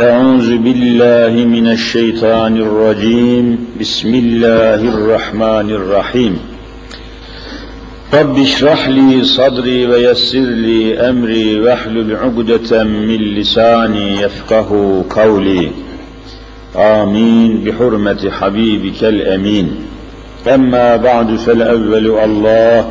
أعوذ بالله من الشيطان الرجيم. بسم الله الرحمن الرحيم. رب اشرح لي صدري ويسر لي أمري واحلل عقدة من لساني يفقه قولي. آمين. بحرمة حبيبك الأمين. أما بعد فالأول الله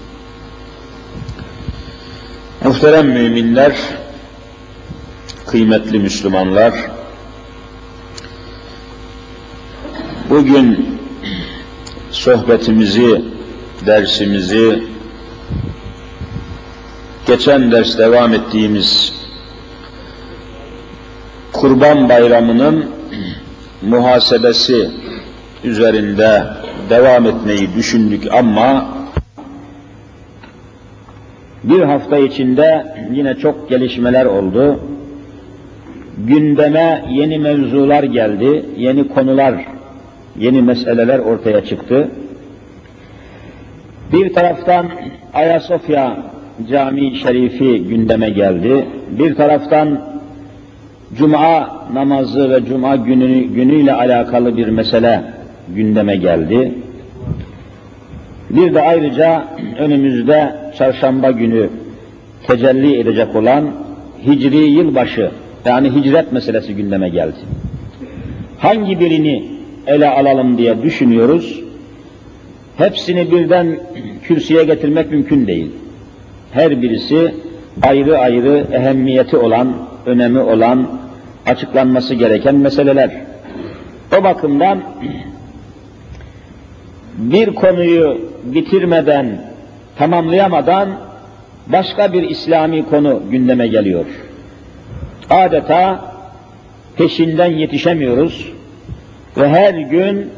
Muhterem müminler, kıymetli Müslümanlar, bugün sohbetimizi, dersimizi, geçen ders devam ettiğimiz Kurban Bayramı'nın muhasebesi üzerinde devam etmeyi düşündük ama bir hafta içinde yine çok gelişmeler oldu. Gündeme yeni mevzular geldi, yeni konular, yeni meseleler ortaya çıktı. Bir taraftan Ayasofya Camii Şerifi gündeme geldi. Bir taraftan Cuma namazı ve Cuma günü, günüyle alakalı bir mesele gündeme geldi. Bir de ayrıca önümüzde çarşamba günü tecelli edecek olan Hicri yılbaşı yani hicret meselesi gündeme geldi. Hangi birini ele alalım diye düşünüyoruz. Hepsini birden kürsüye getirmek mümkün değil. Her birisi ayrı ayrı ehemmiyeti olan, önemi olan, açıklanması gereken meseleler. O bakımdan bir konuyu bitirmeden, tamamlayamadan başka bir İslami konu gündeme geliyor. Adeta peşinden yetişemiyoruz ve her gün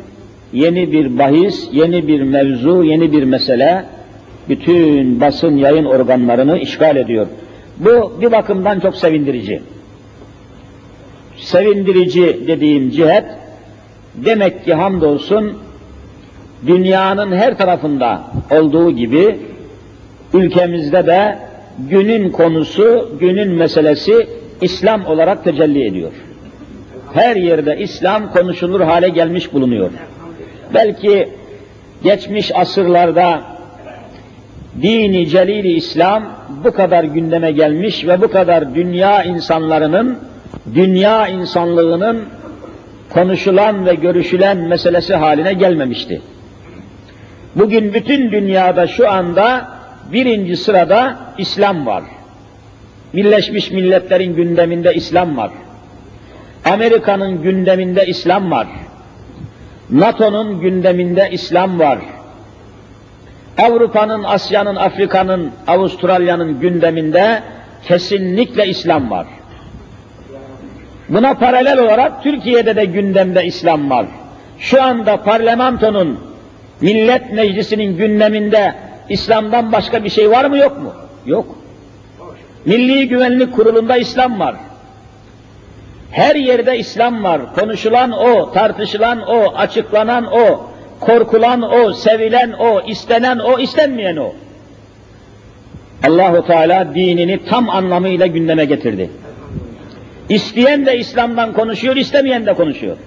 yeni bir bahis, yeni bir mevzu, yeni bir mesele bütün basın yayın organlarını işgal ediyor. Bu bir bakımdan çok sevindirici. Sevindirici dediğim cihet demek ki hamdolsun dünyanın her tarafında olduğu gibi ülkemizde de günün konusu, günün meselesi İslam olarak tecelli ediyor. Her yerde İslam konuşulur hale gelmiş bulunuyor. Belki geçmiş asırlarda dini celili İslam bu kadar gündeme gelmiş ve bu kadar dünya insanlarının, dünya insanlığının konuşulan ve görüşülen meselesi haline gelmemişti. Bugün bütün dünyada şu anda birinci sırada İslam var. Birleşmiş Milletler'in gündeminde İslam var. Amerika'nın gündeminde İslam var. NATO'nun gündeminde İslam var. Avrupa'nın, Asya'nın, Afrika'nın, Avustralya'nın gündeminde kesinlikle İslam var. Buna paralel olarak Türkiye'de de gündemde İslam var. Şu anda parlamentonun Millet Meclisi'nin gündeminde İslam'dan başka bir şey var mı yok mu? Yok. Milli Güvenlik Kurulu'nda İslam var. Her yerde İslam var. Konuşulan o, tartışılan o, açıklanan o, korkulan o, sevilen o, istenen o, istenmeyen o. Allahu Teala dinini tam anlamıyla gündeme getirdi. İsteyen de İslam'dan konuşuyor, istemeyen de konuşuyor.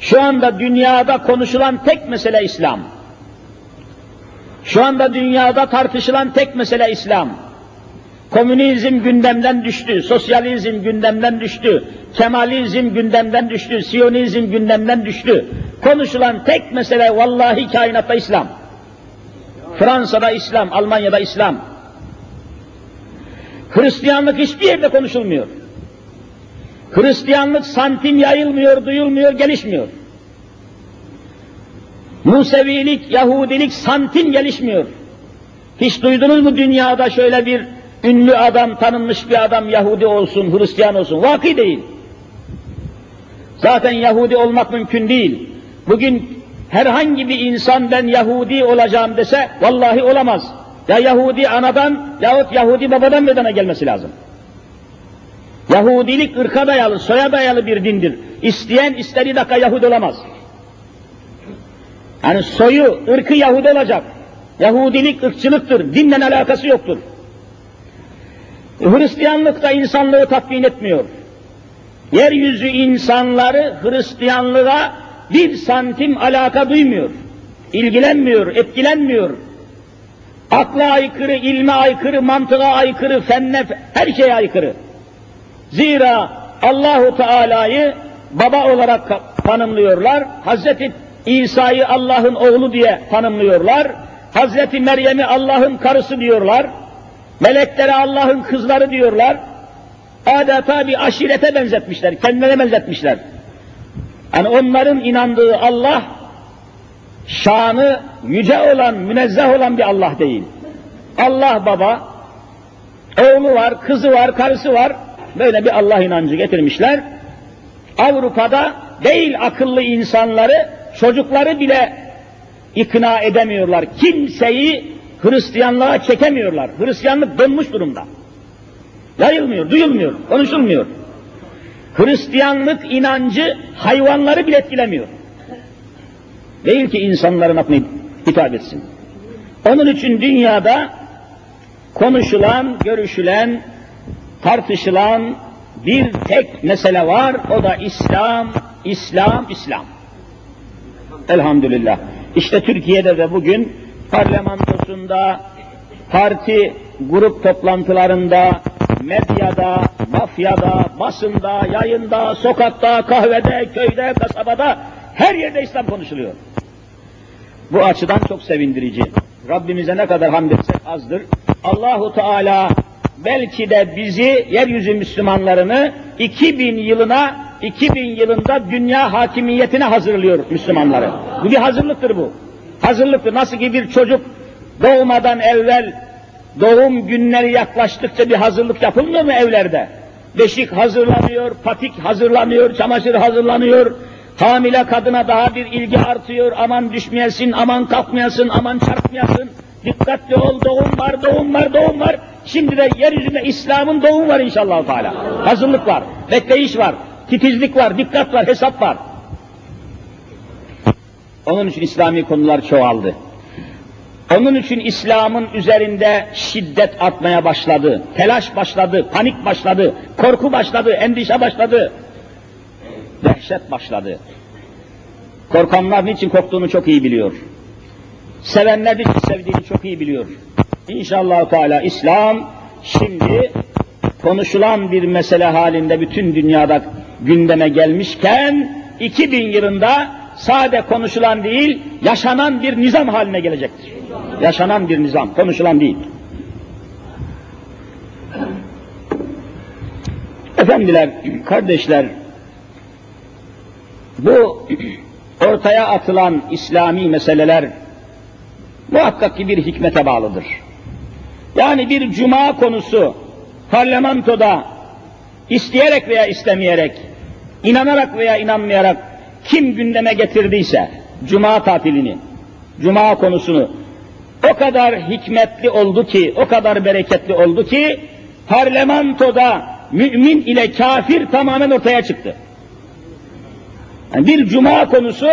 Şu anda dünyada konuşulan tek mesele İslam. Şu anda dünyada tartışılan tek mesele İslam. Komünizm gündemden düştü, sosyalizm gündemden düştü, Kemalizm gündemden düştü, Siyonizm gündemden düştü. Konuşulan tek mesele vallahi kainatta İslam. Fransa'da İslam, Almanya'da İslam. Hristiyanlık hiçbir yerde konuşulmuyor. Hristiyanlık santim yayılmıyor, duyulmuyor, gelişmiyor. Musevilik, Yahudilik santim gelişmiyor. Hiç duydunuz mu dünyada şöyle bir ünlü adam, tanınmış bir adam Yahudi olsun, Hristiyan olsun? Vaki değil. Zaten Yahudi olmak mümkün değil. Bugün herhangi bir insan ben Yahudi olacağım dese vallahi olamaz. Ya Yahudi anadan yahut Yahudi babadan meydana gelmesi lazım. Yahudilik ırka dayalı, soya dayalı bir dindir. İsteyen istediği dakika Yahudi olamaz. Yani soyu, ırkı Yahudi olacak. Yahudilik ırkçılıktır, dinle alakası yoktur. Hristiyanlık da insanlığı tatmin etmiyor. Yeryüzü insanları Hristiyanlığa bir santim alaka duymuyor. ilgilenmiyor, etkilenmiyor. Akla aykırı, ilme aykırı, mantığa aykırı, fenne, her şeye aykırı. Zira Allahu Teala'yı baba olarak tanımlıyorlar. Hazreti İsa'yı Allah'ın oğlu diye tanımlıyorlar. Hazreti Meryem'i Allah'ın karısı diyorlar. Meleklere Allah'ın kızları diyorlar. Adeta bir aşirete benzetmişler, kendilerine benzetmişler. Yani onların inandığı Allah, şanı yüce olan, münezzeh olan bir Allah değil. Allah baba, oğlu var, kızı var, karısı var, böyle bir Allah inancı getirmişler. Avrupa'da değil akıllı insanları, çocukları bile ikna edemiyorlar. Kimseyi Hristiyanlığa çekemiyorlar. Hristiyanlık dönmüş durumda. Yayılmıyor, duyulmuyor, konuşulmuyor. Hristiyanlık inancı hayvanları bile etkilemiyor. Değil ki insanların aklına hitap etsin. Onun için dünyada konuşulan, görüşülen, tartışılan bir tek mesele var, o da İslam, İslam, İslam. Elhamdülillah. İşte Türkiye'de de bugün parlamentosunda, parti grup toplantılarında, medyada, mafyada, basında, yayında, sokakta, kahvede, köyde, kasabada her yerde İslam konuşuluyor. Bu açıdan çok sevindirici. Rabbimize ne kadar hamd etsek azdır. Allahu Teala belki de bizi yeryüzü Müslümanlarını 2000 yılına 2000 yılında dünya hakimiyetine hazırlıyor Müslümanları. Bu bir hazırlıktır bu. Hazırlıktır. Nasıl ki bir çocuk doğmadan evvel doğum günleri yaklaştıkça bir hazırlık yapılmıyor mu evlerde? Beşik hazırlanıyor, patik hazırlanıyor, çamaşır hazırlanıyor, hamile kadına daha bir ilgi artıyor, aman düşmeyesin, aman kalkmayasın, aman çarpmayasın, dikkatli ol, doğum var, doğum var, doğum var. Şimdi de yeryüzünde İslam'ın doğum var inşallah Teala. Hazırlık var, bekleyiş var, titizlik var, dikkat var, hesap var. Onun için İslami konular çoğaldı. Onun için İslam'ın üzerinde şiddet artmaya başladı, telaş başladı, panik başladı, korku başladı, endişe başladı, dehşet başladı. Korkanlar niçin korktuğunu çok iyi biliyor. Sevenler niçin sevdiğini çok iyi biliyor. İnşallah Teala İslam şimdi konuşulan bir mesele halinde bütün dünyada gündeme gelmişken 2000 yılında sade konuşulan değil, yaşanan bir nizam haline gelecektir. Yaşanan bir nizam, konuşulan değil. Efendiler, kardeşler, bu ortaya atılan İslami meseleler muhakkak ki bir hikmete bağlıdır. Yani bir cuma konusu parlamentoda isteyerek veya istemeyerek, inanarak veya inanmayarak kim gündeme getirdiyse cuma tatilini, cuma konusunu o kadar hikmetli oldu ki, o kadar bereketli oldu ki parlamentoda mümin ile kafir tamamen ortaya çıktı. Yani bir cuma konusu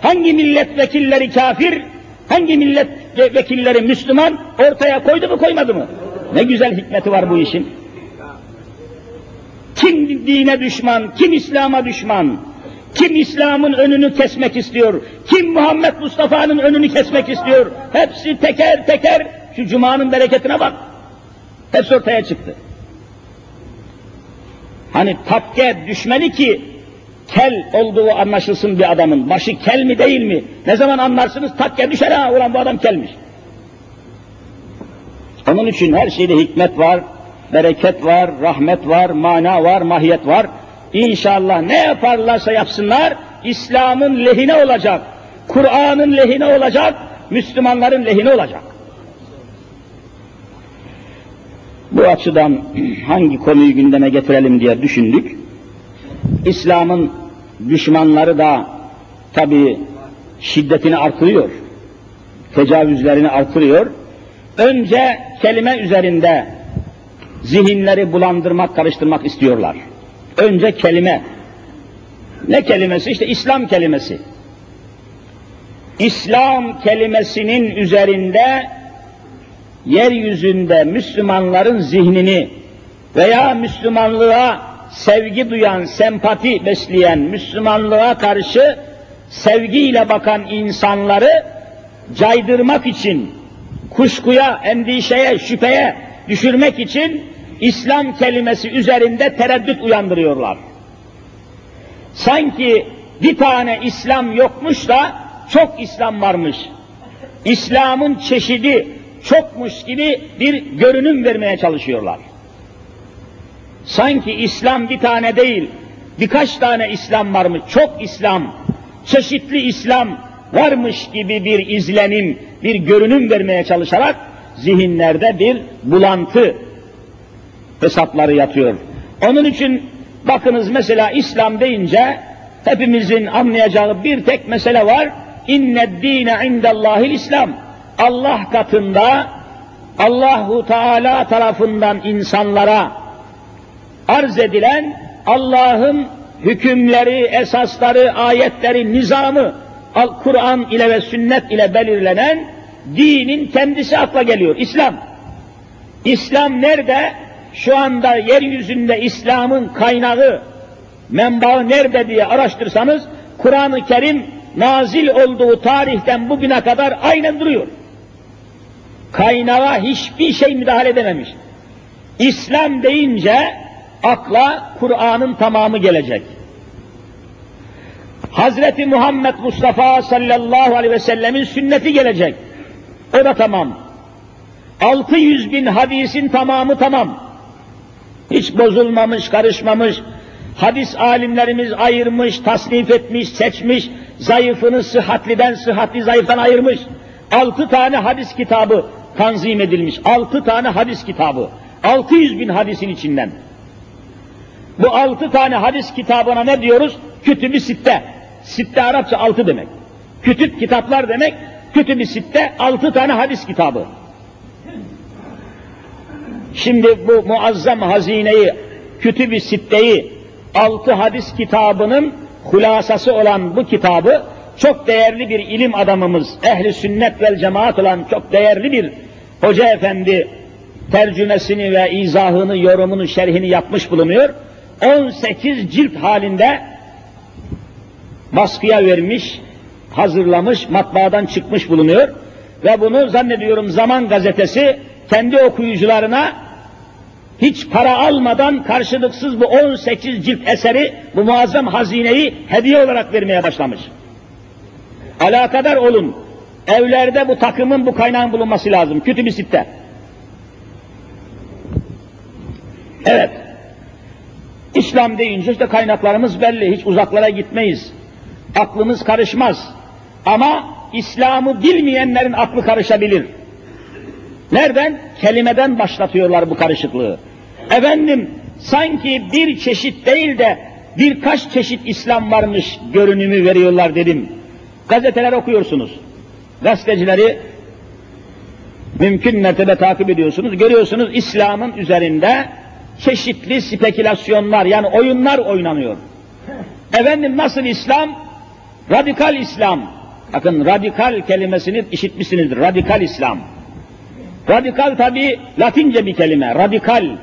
hangi milletvekilleri kafir, hangi milletvekilleri Müslüman ortaya koydu mu koymadı mı? Ne güzel hikmeti var bu işin. Kim dine düşman, kim İslam'a düşman, kim İslam'ın önünü kesmek istiyor? Kim Muhammed Mustafa'nın önünü kesmek istiyor? Hepsi teker teker şu Cuma'nın bereketine bak. Hepsi ortaya çıktı. Hani tapke düşmeli ki kel olduğu anlaşılsın bir adamın. Başı kel mi değil mi? Ne zaman anlarsınız takke düşer ha ulan bu adam kelmiş. Onun için her şeyde hikmet var, bereket var, rahmet var, mana var, mahiyet var. İnşallah ne yaparlarsa yapsınlar, İslam'ın lehine olacak, Kur'an'ın lehine olacak, Müslümanların lehine olacak. Bu açıdan hangi konuyu gündeme getirelim diye düşündük. İslam'ın düşmanları da tabi şiddetini artırıyor, tecavüzlerini artırıyor. Önce kelime üzerinde zihinleri bulandırmak, karıştırmak istiyorlar. Önce kelime. Ne kelimesi? İşte İslam kelimesi. İslam kelimesinin üzerinde yeryüzünde Müslümanların zihnini veya Müslümanlığa sevgi duyan, sempati besleyen, Müslümanlığa karşı sevgiyle bakan insanları caydırmak için, kuşkuya, endişeye, şüpheye düşürmek için İslam kelimesi üzerinde tereddüt uyandırıyorlar. Sanki bir tane İslam yokmuş da çok İslam varmış. İslam'ın çeşidi çokmuş gibi bir görünüm vermeye çalışıyorlar. Sanki İslam bir tane değil, birkaç tane İslam varmış, çok İslam, çeşitli İslam varmış gibi bir izlenim, bir görünüm vermeye çalışarak zihinlerde bir bulantı hesapları yatıyor. Onun için bakınız mesela İslam deyince hepimizin anlayacağı bir tek mesele var. İnne dine indellahil İslam. Allah katında Allahu Teala tarafından insanlara arz edilen Allah'ın hükümleri, esasları, ayetleri, nizamı Kur'an ile ve sünnet ile belirlenen dinin kendisi akla geliyor. İslam. İslam nerede? Şu anda yeryüzünde İslam'ın kaynağı, menbaı nerede diye araştırsanız Kur'an-ı Kerim nazil olduğu tarihten bugüne kadar aynen duruyor. Kaynağa hiçbir şey müdahale edememiş. İslam deyince akla Kur'an'ın tamamı gelecek. Hazreti Muhammed Mustafa sallallahu aleyhi ve sellemin sünneti gelecek. O da tamam. 600 bin hadisin tamamı tamam. Hiç bozulmamış, karışmamış. Hadis alimlerimiz ayırmış, tasnif etmiş, seçmiş. Zayıfını sıhhatliden, sıhhatli zayıftan ayırmış. Altı tane hadis kitabı tanzim edilmiş. Altı tane hadis kitabı. 600 bin hadisin içinden. Bu altı tane hadis kitabına ne diyoruz? Kütüb-i Sitte. Sitte Arapça altı demek. Kütüb kitaplar demek. Kütüb-i Sitte altı tane hadis kitabı. Şimdi bu muazzam hazineyi, Kütüb-i Sitte'yi, altı hadis kitabının hulasası olan bu kitabı çok değerli bir ilim adamımız, ehli sünnet vel cemaat olan çok değerli bir hoca efendi tercümesini ve izahını, yorumunu, şerhini yapmış bulunuyor. 18 cilt halinde baskıya vermiş, hazırlamış, matbaadan çıkmış bulunuyor. Ve bunu zannediyorum Zaman Gazetesi kendi okuyucularına hiç para almadan karşılıksız bu 18 cilt eseri, bu muazzam hazineyi hediye olarak vermeye başlamış. Alakadar olun. Evlerde bu takımın, bu kaynağın bulunması lazım. Kütüb-i Sitte. Evet. İslam deyince işte kaynaklarımız belli. Hiç uzaklara gitmeyiz. Aklımız karışmaz. Ama İslam'ı bilmeyenlerin aklı karışabilir. Nereden? Kelimeden başlatıyorlar bu karışıklığı. Efendim sanki bir çeşit değil de birkaç çeşit İslam varmış görünümü veriyorlar dedim. Gazeteler okuyorsunuz. Gazetecileri mümkün mertebe takip ediyorsunuz. Görüyorsunuz İslam'ın üzerinde çeşitli spekülasyonlar yani oyunlar oynanıyor. Efendim nasıl İslam? Radikal İslam. Bakın radikal kelimesini işitmişsinizdir. Radikal İslam. Radikal tabi Latince bir kelime. Radikal.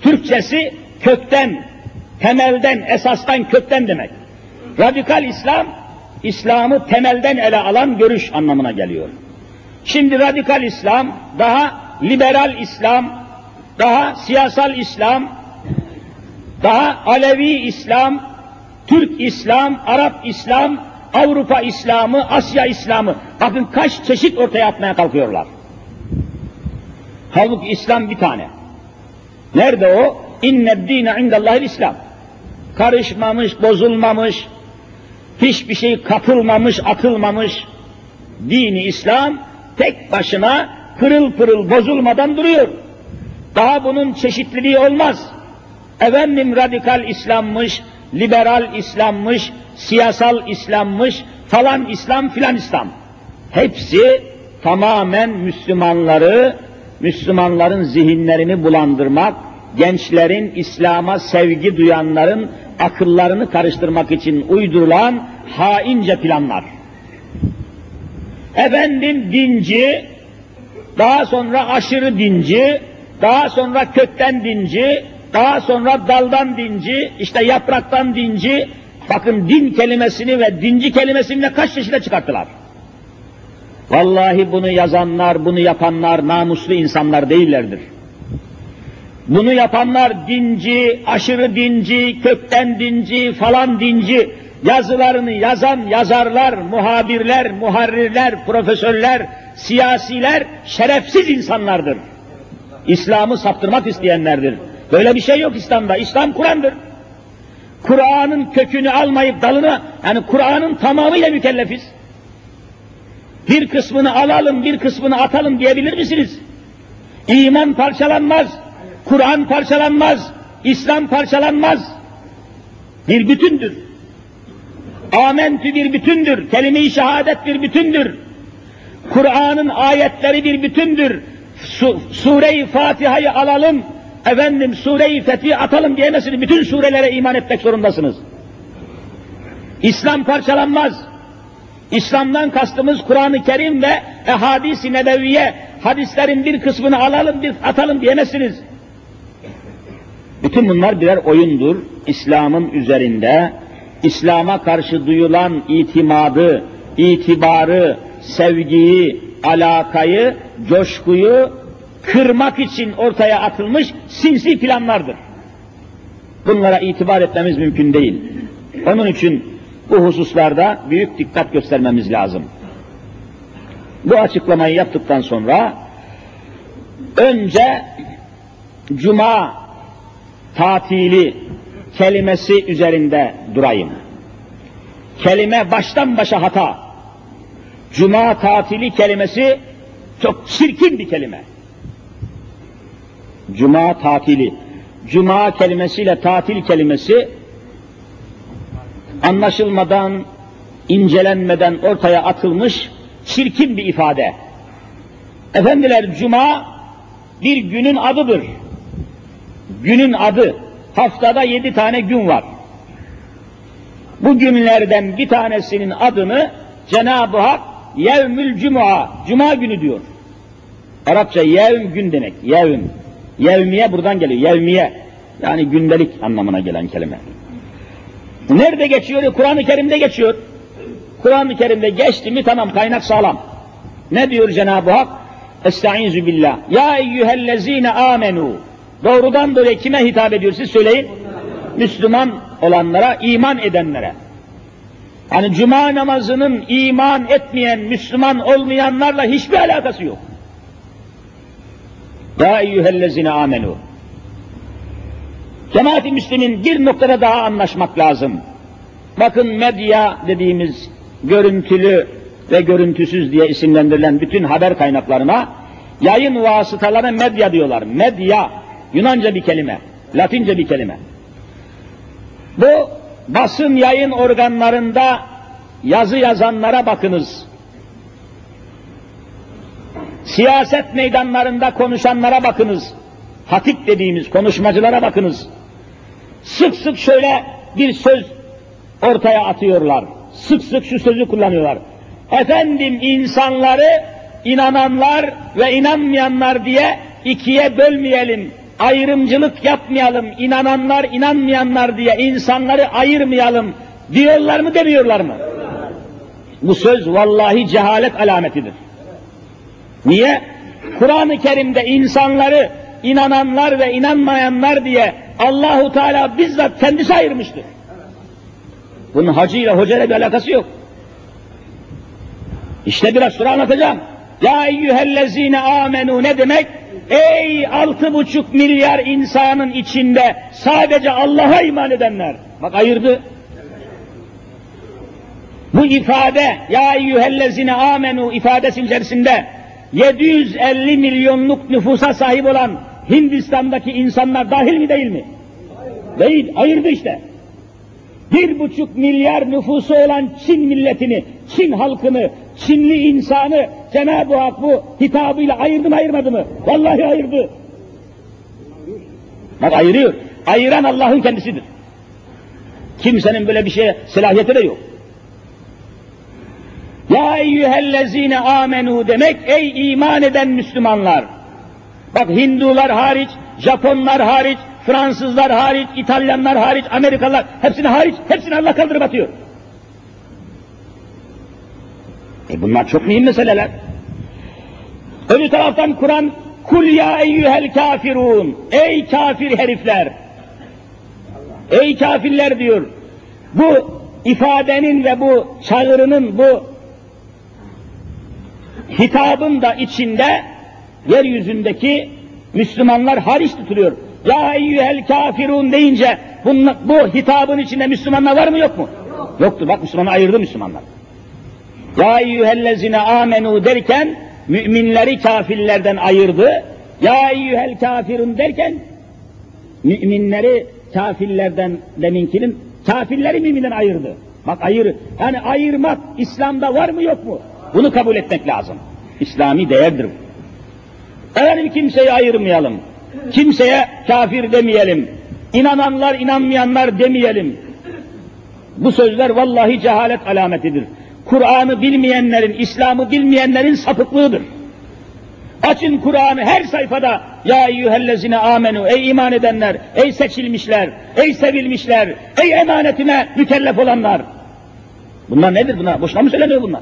Türkçesi kökten, temelden, esastan, kökten demek. Radikal İslam, İslam'ı temelden ele alan görüş anlamına geliyor. Şimdi radikal İslam, daha liberal İslam, daha siyasal İslam, daha Alevi İslam, Türk İslam, Arap İslam, Avrupa İslamı, Asya İslamı. Bakın kaç çeşit ortaya atmaya kalkıyorlar. Halbuki İslam bir tane. Nerede o? İnne dine indallahil İslam. Karışmamış, bozulmamış, hiçbir şey katılmamış, atılmamış. Dini İslam tek başına pırıl pırıl bozulmadan duruyor. Daha bunun çeşitliliği olmaz. Efendim radikal İslam'mış, liberal İslam'mış, siyasal İslam'mış, falan İslam filan İslam. Hepsi tamamen Müslümanları, Müslümanların zihinlerini bulandırmak, gençlerin İslam'a sevgi duyanların akıllarını karıştırmak için uydurulan haince planlar. Efendim dinci, daha sonra aşırı dinci, daha sonra kökten dinci, daha sonra daldan dinci, işte yapraktan dinci, bakın din kelimesini ve dinci kelimesini de kaç çeşide çıkarttılar. Vallahi bunu yazanlar, bunu yapanlar namuslu insanlar değillerdir. Bunu yapanlar dinci, aşırı dinci, kökten dinci, falan dinci, yazılarını yazan yazarlar, muhabirler, muharrirler, profesörler, siyasiler şerefsiz insanlardır. İslam'ı saptırmak isteyenlerdir. Böyle bir şey yok İslam'da. İslam Kur'an'dır. Kur'an'ın kökünü almayıp dalını, yani Kur'an'ın tamamıyla mükellefiz. Bir kısmını alalım, bir kısmını atalım diyebilir misiniz? İman parçalanmaz, Kur'an parçalanmaz, İslam parçalanmaz. Bir bütündür. Amentü bir bütündür, kelime-i şehadet bir bütündür. Kur'an'ın ayetleri bir bütündür. Su, Sure-i Fatiha'yı alalım, efendim Sure-i Fetih atalım diyemezsiniz. Bütün surelere iman etmek zorundasınız. İslam parçalanmaz. İslam'dan kastımız Kur'an-ı Kerim ve ehadis-i nebeviye, hadislerin bir kısmını alalım, bir atalım diyemezsiniz. Bütün bunlar birer oyundur. İslam'ın üzerinde, İslam'a karşı duyulan itimadı, itibarı, sevgiyi, alakayı, coşkuyu kırmak için ortaya atılmış sinsi planlardır. Bunlara itibar etmemiz mümkün değil. Onun için bu hususlarda büyük dikkat göstermemiz lazım. Bu açıklamayı yaptıktan sonra önce cuma tatili kelimesi üzerinde durayım. Kelime baştan başa hata. Cuma tatili kelimesi çok çirkin bir kelime. Cuma tatili. Cuma kelimesiyle tatil kelimesi anlaşılmadan, incelenmeden ortaya atılmış çirkin bir ifade. Efendiler cuma bir günün adıdır. Günün adı. Haftada yedi tane gün var. Bu günlerden bir tanesinin adını Cenab-ı Hak Yevmül Cuma, Cuma günü diyor. Arapça yevm gün demek, yevm. Yevmiye buradan geliyor, yevmiye. Yani gündelik anlamına gelen kelime. Nerede geçiyor? Kur'an-ı Kerim'de geçiyor. Kur'an-ı Kerim'de geçti mi tamam kaynak sağlam. Ne diyor Cenab-ı Hak? Estaizu billah. Ya eyyühellezine amenu. Doğrudan dolayı kime hitap ediyor siz söyleyin. Müslüman olanlara, iman edenlere. Hani cuma namazının iman etmeyen, Müslüman olmayanlarla hiçbir alakası yok. Ya eyyühellezine amenu. Cemaat-i Müslümin bir noktada daha anlaşmak lazım. Bakın medya dediğimiz görüntülü ve görüntüsüz diye isimlendirilen bütün haber kaynaklarına yayın vasıtaları medya diyorlar. Medya, Yunanca bir kelime, Latince bir kelime. Bu basın yayın organlarında yazı yazanlara bakınız. Siyaset meydanlarında konuşanlara bakınız. Hatip dediğimiz konuşmacılara bakınız. Sık sık şöyle bir söz ortaya atıyorlar. Sık sık şu sözü kullanıyorlar. Efendim insanları inananlar ve inanmayanlar diye ikiye bölmeyelim, ayrımcılık yapmayalım, inananlar inanmayanlar diye insanları ayırmayalım diyorlar mı demiyorlar mı? Bu söz vallahi cehalet alametidir. Niye? Kur'an-ı Kerim'de insanları inananlar ve inanmayanlar diye Allahu Teala bizzat kendisi ayırmıştır. Bunun hacıyla hocayla bir alakası yok. İşte biraz sonra anlatacağım. Ya eyyühellezine amenu ne demek? Ey altı buçuk milyar insanın içinde sadece Allah'a iman edenler. Bak ayırdı. Bu ifade ya eyyühellezine amenu ifadesi içerisinde 750 milyonluk nüfusa sahip olan Hindistan'daki insanlar dahil mi değil mi? Değil, ayırdı işte. Bir buçuk milyar nüfusu olan Çin milletini, Çin halkını, Çinli insanı Cenab-ı Hak bu hitabıyla ayırdı mı ayırmadı mı? Vallahi ayırdı. Bak ayırıyor. Ayıran Allah'ın kendisidir. Kimsenin böyle bir şeye selahiyeti de yok. Ya eyyühellezine amenu demek ey iman eden Müslümanlar. Bak Hindular hariç, Japonlar hariç, Fransızlar hariç, İtalyanlar hariç, Amerikalılar hepsini hariç, hepsini Allah kaldırıp atıyor. E bunlar çok mühim meseleler. Öbür taraftan Kur'an kul ya eyyühel kafirun ey kafir herifler ey kafirler diyor. Bu ifadenin ve bu çağrının bu hitabın da içinde yeryüzündeki Müslümanlar hariç tutuluyor. Ya eyyühel kafirun deyince bunun, bu hitabın içinde Müslümanlar var mı yok mu? Yoktur. Bak Müslümanı ayırdı Müslümanlar. Ya eyyühellezine amenu derken müminleri kafirlerden ayırdı. Ya eyyühel kafirun derken müminleri kafirlerden deminkinin kafirleri müminden ayırdı. Bak ayır. Yani ayırmak İslam'da var mı yok mu? Bunu kabul etmek lazım. İslami değerdir bu. Kimseyi ayırmayalım. Kimseye kafir demeyelim. İnananlar, inanmayanlar demeyelim. Bu sözler vallahi cehalet alametidir. Kur'an'ı bilmeyenlerin, İslam'ı bilmeyenlerin sapıklığıdır. Açın Kur'an'ı her sayfada ya eyyühellezine amenu ey iman edenler, ey seçilmişler, ey sevilmişler, ey emanetine mükellef olanlar. Bunlar nedir bunlar? Boşuna mı söyleniyor bunlar?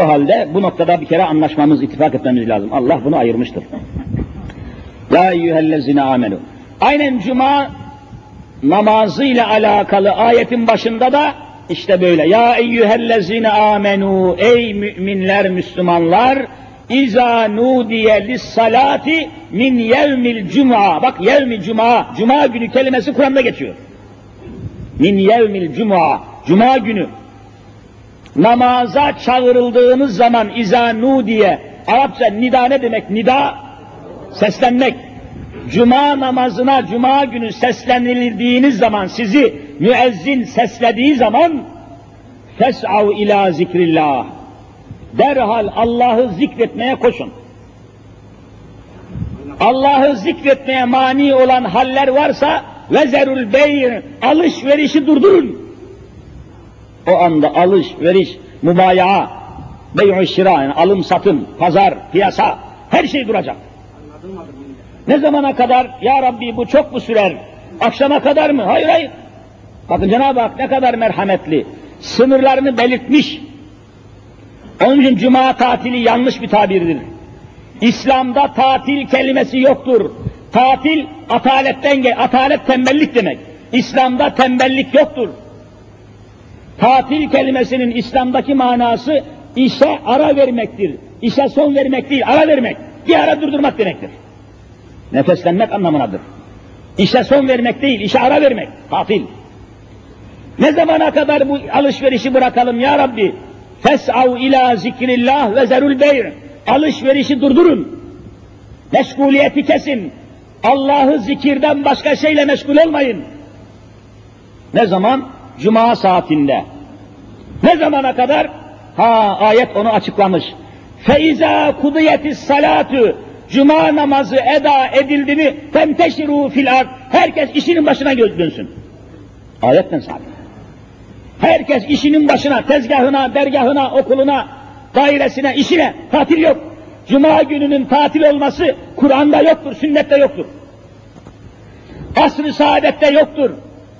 O halde bu noktada bir kere anlaşmamız, ittifak etmemiz lazım. Allah bunu ayırmıştır. Ya eyyühellezine amenu. Aynen cuma namazıyla alakalı ayetin başında da işte böyle. Ya eyyühellezine amenu. Ey müminler, Müslümanlar. İza nudiye lissalati min yevmil cuma. Bak yevmi cuma. Cuma günü kelimesi Kur'an'da geçiyor. Min yevmil cuma. Cuma günü namaza çağrıldığınız zaman izanu diye Arapça nida ne demek? Nida seslenmek. Cuma namazına cuma günü seslenildiğiniz zaman sizi müezzin seslediği zaman fes'av ila zikrillah. Derhal Allah'ı zikretmeye koşun. Allah'ı zikretmeye mani olan haller varsa vezerul bey alışverişi durdurun. O anda alış, veriş, mübayaa, bey'u şira, yani alım satım, pazar, piyasa, her şey duracak. Ne zamana kadar? Ya Rabbi bu çok mu sürer? Akşama kadar mı? Hayır hayır. Bakın Cenab-ı Hak ne kadar merhametli. Sınırlarını belirtmiş. Onun için cuma tatili yanlış bir tabirdir. İslam'da tatil kelimesi yoktur. Tatil ataletten gel, atalet tembellik demek. İslam'da tembellik yoktur. Tatil kelimesinin İslam'daki manası işe ara vermektir. İşe son vermek değil, ara vermek. Bir ara durdurmak demektir. Nefeslenmek anlamınadır. İşe son vermek değil, işe ara vermek. Tatil. Ne zamana kadar bu alışverişi bırakalım ya Rabbi? Fes'av ila zikrillah ve zerul beyr. Alışverişi durdurun. Meşguliyeti kesin. Allah'ı zikirden başka şeyle meşgul olmayın. Ne zaman? Cuma saatinde. Ne zamana kadar? Ha ayet onu açıklamış. Feiza kudiyetis salatu Cuma namazı eda edildi mi temteşiru fil ard. Herkes işinin başına dönsün. Ayetten sabit. Herkes işinin başına, tezgahına, dergahına, okuluna, dairesine, işine, tatil yok. Cuma gününün tatil olması Kur'an'da yoktur, sünnette yoktur. Asr-ı saadette yoktur.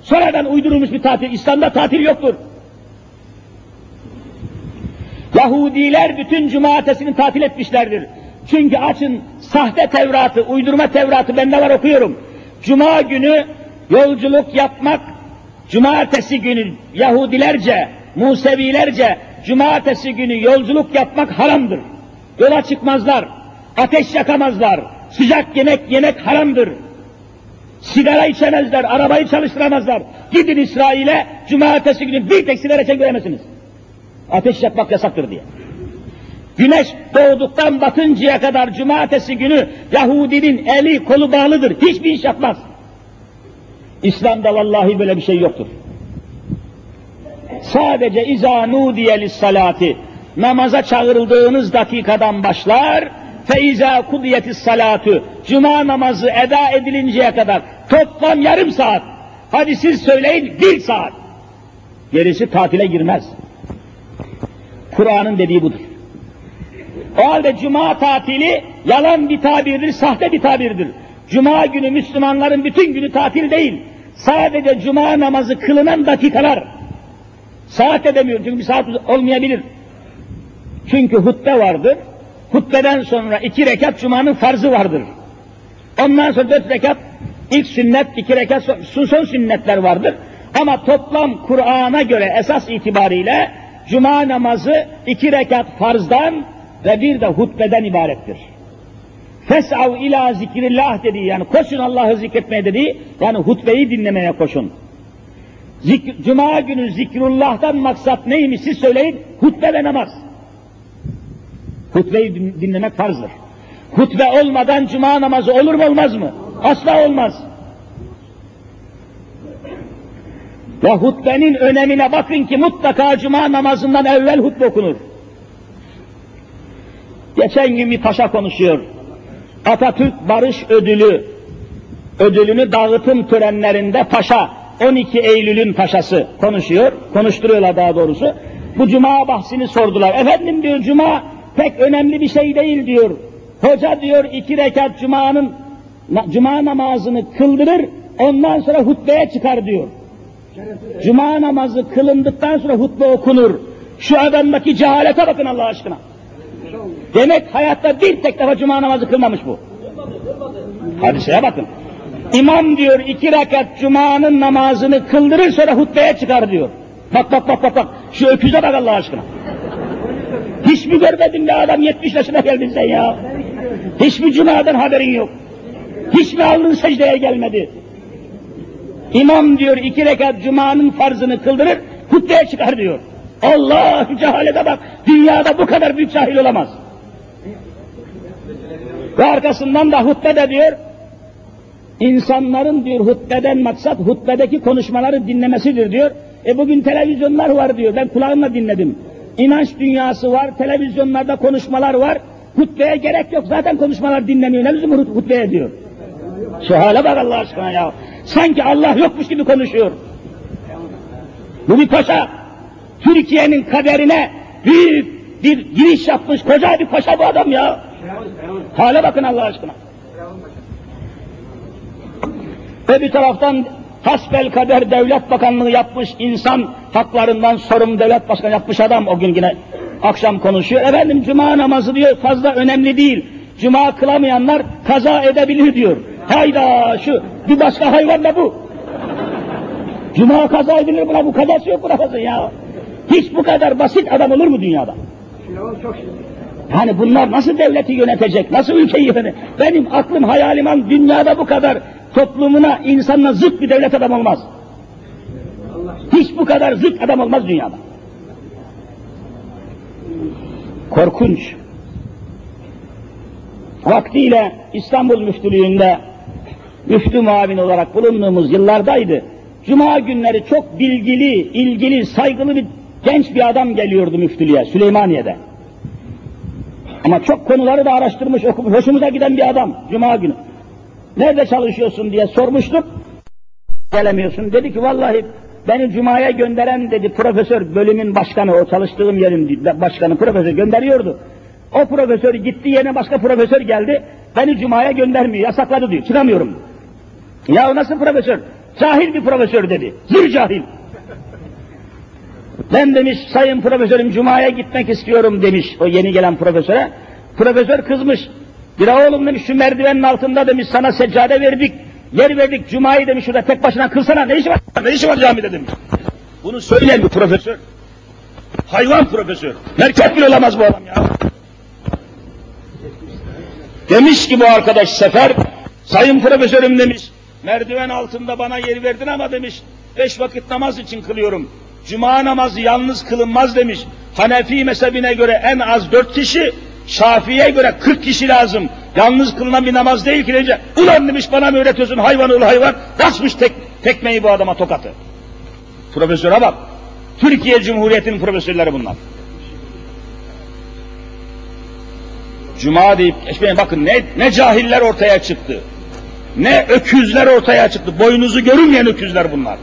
Sonradan uydurulmuş bir tatil, İslam'da tatil yoktur. Yahudiler bütün cumartesini tatil etmişlerdir. Çünkü açın sahte Tevrat'ı, uydurma Tevrat'ı bende var okuyorum. Cuma günü yolculuk yapmak, cumartesi günü Yahudilerce, Musevilerce cumartesi günü yolculuk yapmak haramdır. Yola çıkmazlar, ateş yakamazlar, sıcak yemek yemek haramdır. Sigara içemezler, arabayı çalıştıramazlar. Gidin İsrail'e, cumartesi günü bir tek sigara içen. Ateş yakmak yasaktır diye. Güneş doğduktan batıncaya kadar cumartesi günü Yahudinin eli kolu bağlıdır. Hiçbir iş yapmaz. İslam'da vallahi böyle bir şey yoktur. Sadece izâ nûdiye salati namaza çağrıldığınız dakikadan başlar fe izâ kudiyetis salatu cuma namazı eda edilinceye kadar toplam yarım saat hadi siz söyleyin bir saat gerisi tatile girmez. Kur'an'ın dediği budur. O halde cuma tatili yalan bir tabirdir, sahte bir tabirdir. Cuma günü Müslümanların bütün günü tatil değil. Sadece cuma namazı kılınan dakikalar. Saat edemiyorum çünkü bir saat olmayabilir. Çünkü hutbe vardır. Hutbeden sonra iki rekat cumanın farzı vardır. Ondan sonra dört rekat ilk sünnet, iki rekat son, sünnetler vardır. Ama toplam Kur'an'a göre esas itibariyle cuma namazı iki rekat farzdan ve bir de hutbeden ibarettir. Fes'av ila zikrillah dedi yani koşun Allah'ı zikretmeye dedi yani hutbeyi dinlemeye koşun. Zik Cuma günü zikrullah'tan maksat neymiş siz söyleyin hutbe ve namaz. Hutbeyi dinlemek farzdır. Hutbe olmadan cuma namazı olur mu olmaz mı? Asla olmaz. Ve hutbenin önemine bakın ki mutlaka cuma namazından evvel hutbe okunur. Geçen gün bir paşa konuşuyor. Atatürk Barış Ödülü, ödülünü dağıtım törenlerinde paşa, 12 Eylül'ün paşası konuşuyor, konuşturuyorlar daha doğrusu. Bu cuma bahsini sordular. Efendim diyor cuma pek önemli bir şey değil diyor. Hoca diyor iki rekat cumanın cuma namazını kıldırır, ondan sonra hutbeye çıkar diyor. Cuma namazı kılındıktan sonra hutbe okunur. Şu adamdaki cehalete bakın Allah aşkına. Demek hayatta bir tek defa cuma namazı kılmamış bu. Hadiseye bakın. İmam diyor iki rekat cumanın namazını kıldırır sonra hutbeye çıkar diyor. Bak bak bak bak bak. Şu öküze bak Allah aşkına. Hiç mi görmedin be adam 70 yaşına geldin sen ya. Hiç mi cumadan haberin yok. Hiç mi alnın secdeye gelmedi. İmam diyor iki rekat cumanın farzını kıldırır, hutbeye çıkar diyor. Allah cehalete bak, dünyada bu kadar büyük cahil olamaz. Ve arkasından da hutbe de diyor, insanların diyor hutbeden maksat hutbedeki konuşmaları dinlemesidir diyor. E bugün televizyonlar var diyor, ben kulağımla dinledim. İnanç dünyası var, televizyonlarda konuşmalar var. Hutbeye gerek yok, zaten konuşmalar dinleniyor. Ne lüzum hutbeye diyor. Şu hale bak Allah aşkına ya. Sanki Allah yokmuş gibi konuşuyor. Bu bir paşa. Türkiye'nin kaderine büyük bir giriş yapmış koca bir paşa bu adam ya. Hale bakın Allah aşkına. Bir taraftan hasbel kader devlet bakanlığı yapmış insan haklarından sorumlu devlet başkanı yapmış adam o gün yine akşam konuşuyor. Efendim cuma namazı diyor fazla önemli değil. Cuma kılamayanlar kaza edebilir diyor. Hayda şu bir başka hayvan da bu. Cuma kaza edilir buna bu kazası yok buna ya. Hiç bu kadar basit adam olur mu dünyada? Yani bunlar nasıl devleti yönetecek, nasıl ülkeyi yönetecek? Benim aklım hayalim an dünyada bu kadar toplumuna, insanla zıt bir devlet adam olmaz. Hiç bu kadar zıt adam olmaz dünyada. Korkunç. Vaktiyle İstanbul Müftülüğü'nde müftü muavin olarak bulunduğumuz yıllardaydı. Cuma günleri çok bilgili, ilgili, saygılı bir genç bir adam geliyordu müftülüğe Süleymaniye'de. Ama çok konuları da araştırmış, okumuş, hoşumuza giden bir adam Cuma günü. Nerede çalışıyorsun diye sormuştuk. Gelemiyorsun. Dedi ki vallahi beni Cuma'ya gönderen dedi profesör bölümün başkanı, o çalıştığım yerin başkanı profesör gönderiyordu. O profesör gitti yerine başka profesör geldi. Beni Cuma'ya göndermiyor, yasakladı diyor. Çıkamıyorum. Ya nasıl profesör? Cahil bir profesör dedi. Zır cahil. Ben demiş sayın profesörüm Cuma'ya gitmek istiyorum demiş o yeni gelen profesöre. Profesör kızmış. Bir oğlum demiş şu merdivenin altında demiş sana seccade verdik. Yer verdik Cuma'yı demiş şurada tek başına kılsana ne işi var? Ne işi var camide demiş. Bunu söyleyen bir profesör. Hayvan profesör. Merkez bile olamaz bu adam ya. Demiş ki bu arkadaş Sefer, sayın profesörüm demiş, merdiven altında bana yer verdin ama demiş, beş vakit namaz için kılıyorum. Cuma namazı yalnız kılınmaz demiş. Hanefi mezhebine göre en az dört kişi, Şafii'ye göre kırk kişi lazım. Yalnız kılınan bir namaz değil ki deyince, ulan demiş bana mı öğretiyorsun hayvan ol hayvan, basmış tek, tekmeyi bu adama tokatı. Profesöre bak, Türkiye Cumhuriyeti'nin profesörleri bunlar. Cuma deyip bakın ne, ne cahiller ortaya çıktı. Ne öküzler ortaya çıktı. Boynuzu görünmeyen öküzler bunlar.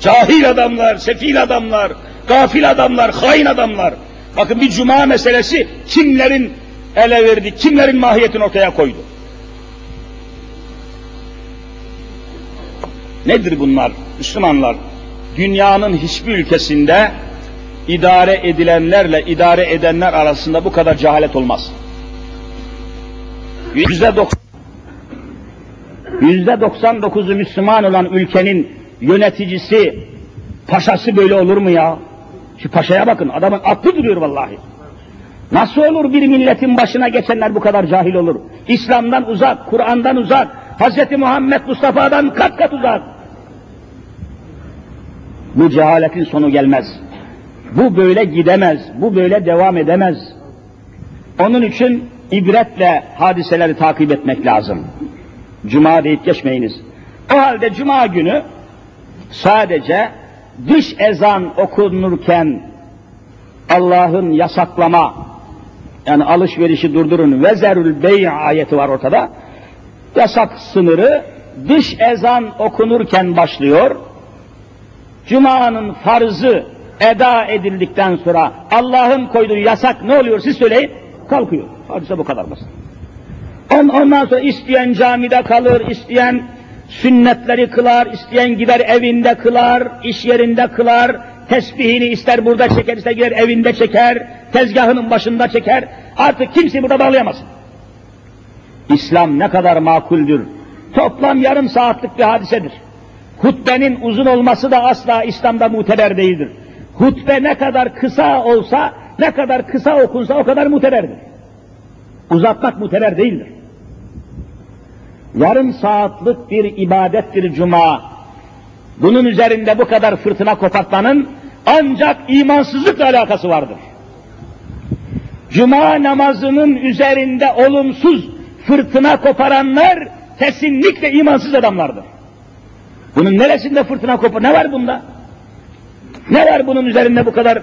Cahil adamlar, sefil adamlar, gafil adamlar, hain adamlar. Bakın bir cuma meselesi kimlerin ele verdi, kimlerin mahiyetini ortaya koydu. Nedir bunlar Müslümanlar? Dünyanın hiçbir ülkesinde idare edilenlerle idare edenler arasında bu kadar cehalet olmaz. Yüzde doksan, yüzde doksan dokuzu Müslüman olan ülkenin yöneticisi, paşası böyle olur mu ya? Şu paşaya bakın, adamın aklı duruyor vallahi. Nasıl olur bir milletin başına geçenler bu kadar cahil olur? İslam'dan uzak, Kur'an'dan uzak, Hz. Muhammed Mustafa'dan kat kat uzak. Bu cehaletin sonu gelmez. Bu böyle gidemez, bu böyle devam edemez. Onun için ibretle hadiseleri takip etmek lazım. Cuma deyip geçmeyiniz. O halde cuma günü sadece dış ezan okunurken Allah'ın yasaklama yani alışverişi durdurun vezerül bey ayeti var ortada. Yasak sınırı dış ezan okunurken başlıyor. Cuma'nın farzı eda edildikten sonra Allah'ın koyduğu yasak ne oluyor siz söyleyin? Kalkıyor. Hadise bu kadar basit. Ondan sonra isteyen camide kalır, isteyen sünnetleri kılar, isteyen gider evinde kılar, iş yerinde kılar, tesbihini ister burada çeker, ister gider evinde çeker, tezgahının başında çeker. Artık kimseyi burada bağlayamaz. İslam ne kadar makuldür. Toplam yarım saatlik bir hadisedir. Hutbenin uzun olması da asla İslam'da muteber değildir. Hutbe ne kadar kısa olsa, ne kadar kısa okunsa o kadar muteberdir. Uzatmak muteber değildir. Yarım saatlik bir ibadettir cuma. Bunun üzerinde bu kadar fırtına kopartmanın ancak imansızlıkla alakası vardır. Cuma namazının üzerinde olumsuz fırtına koparanlar kesinlikle imansız adamlardır. Bunun neresinde fırtına kopar? Ne var bunda? Ne var bunun üzerinde bu kadar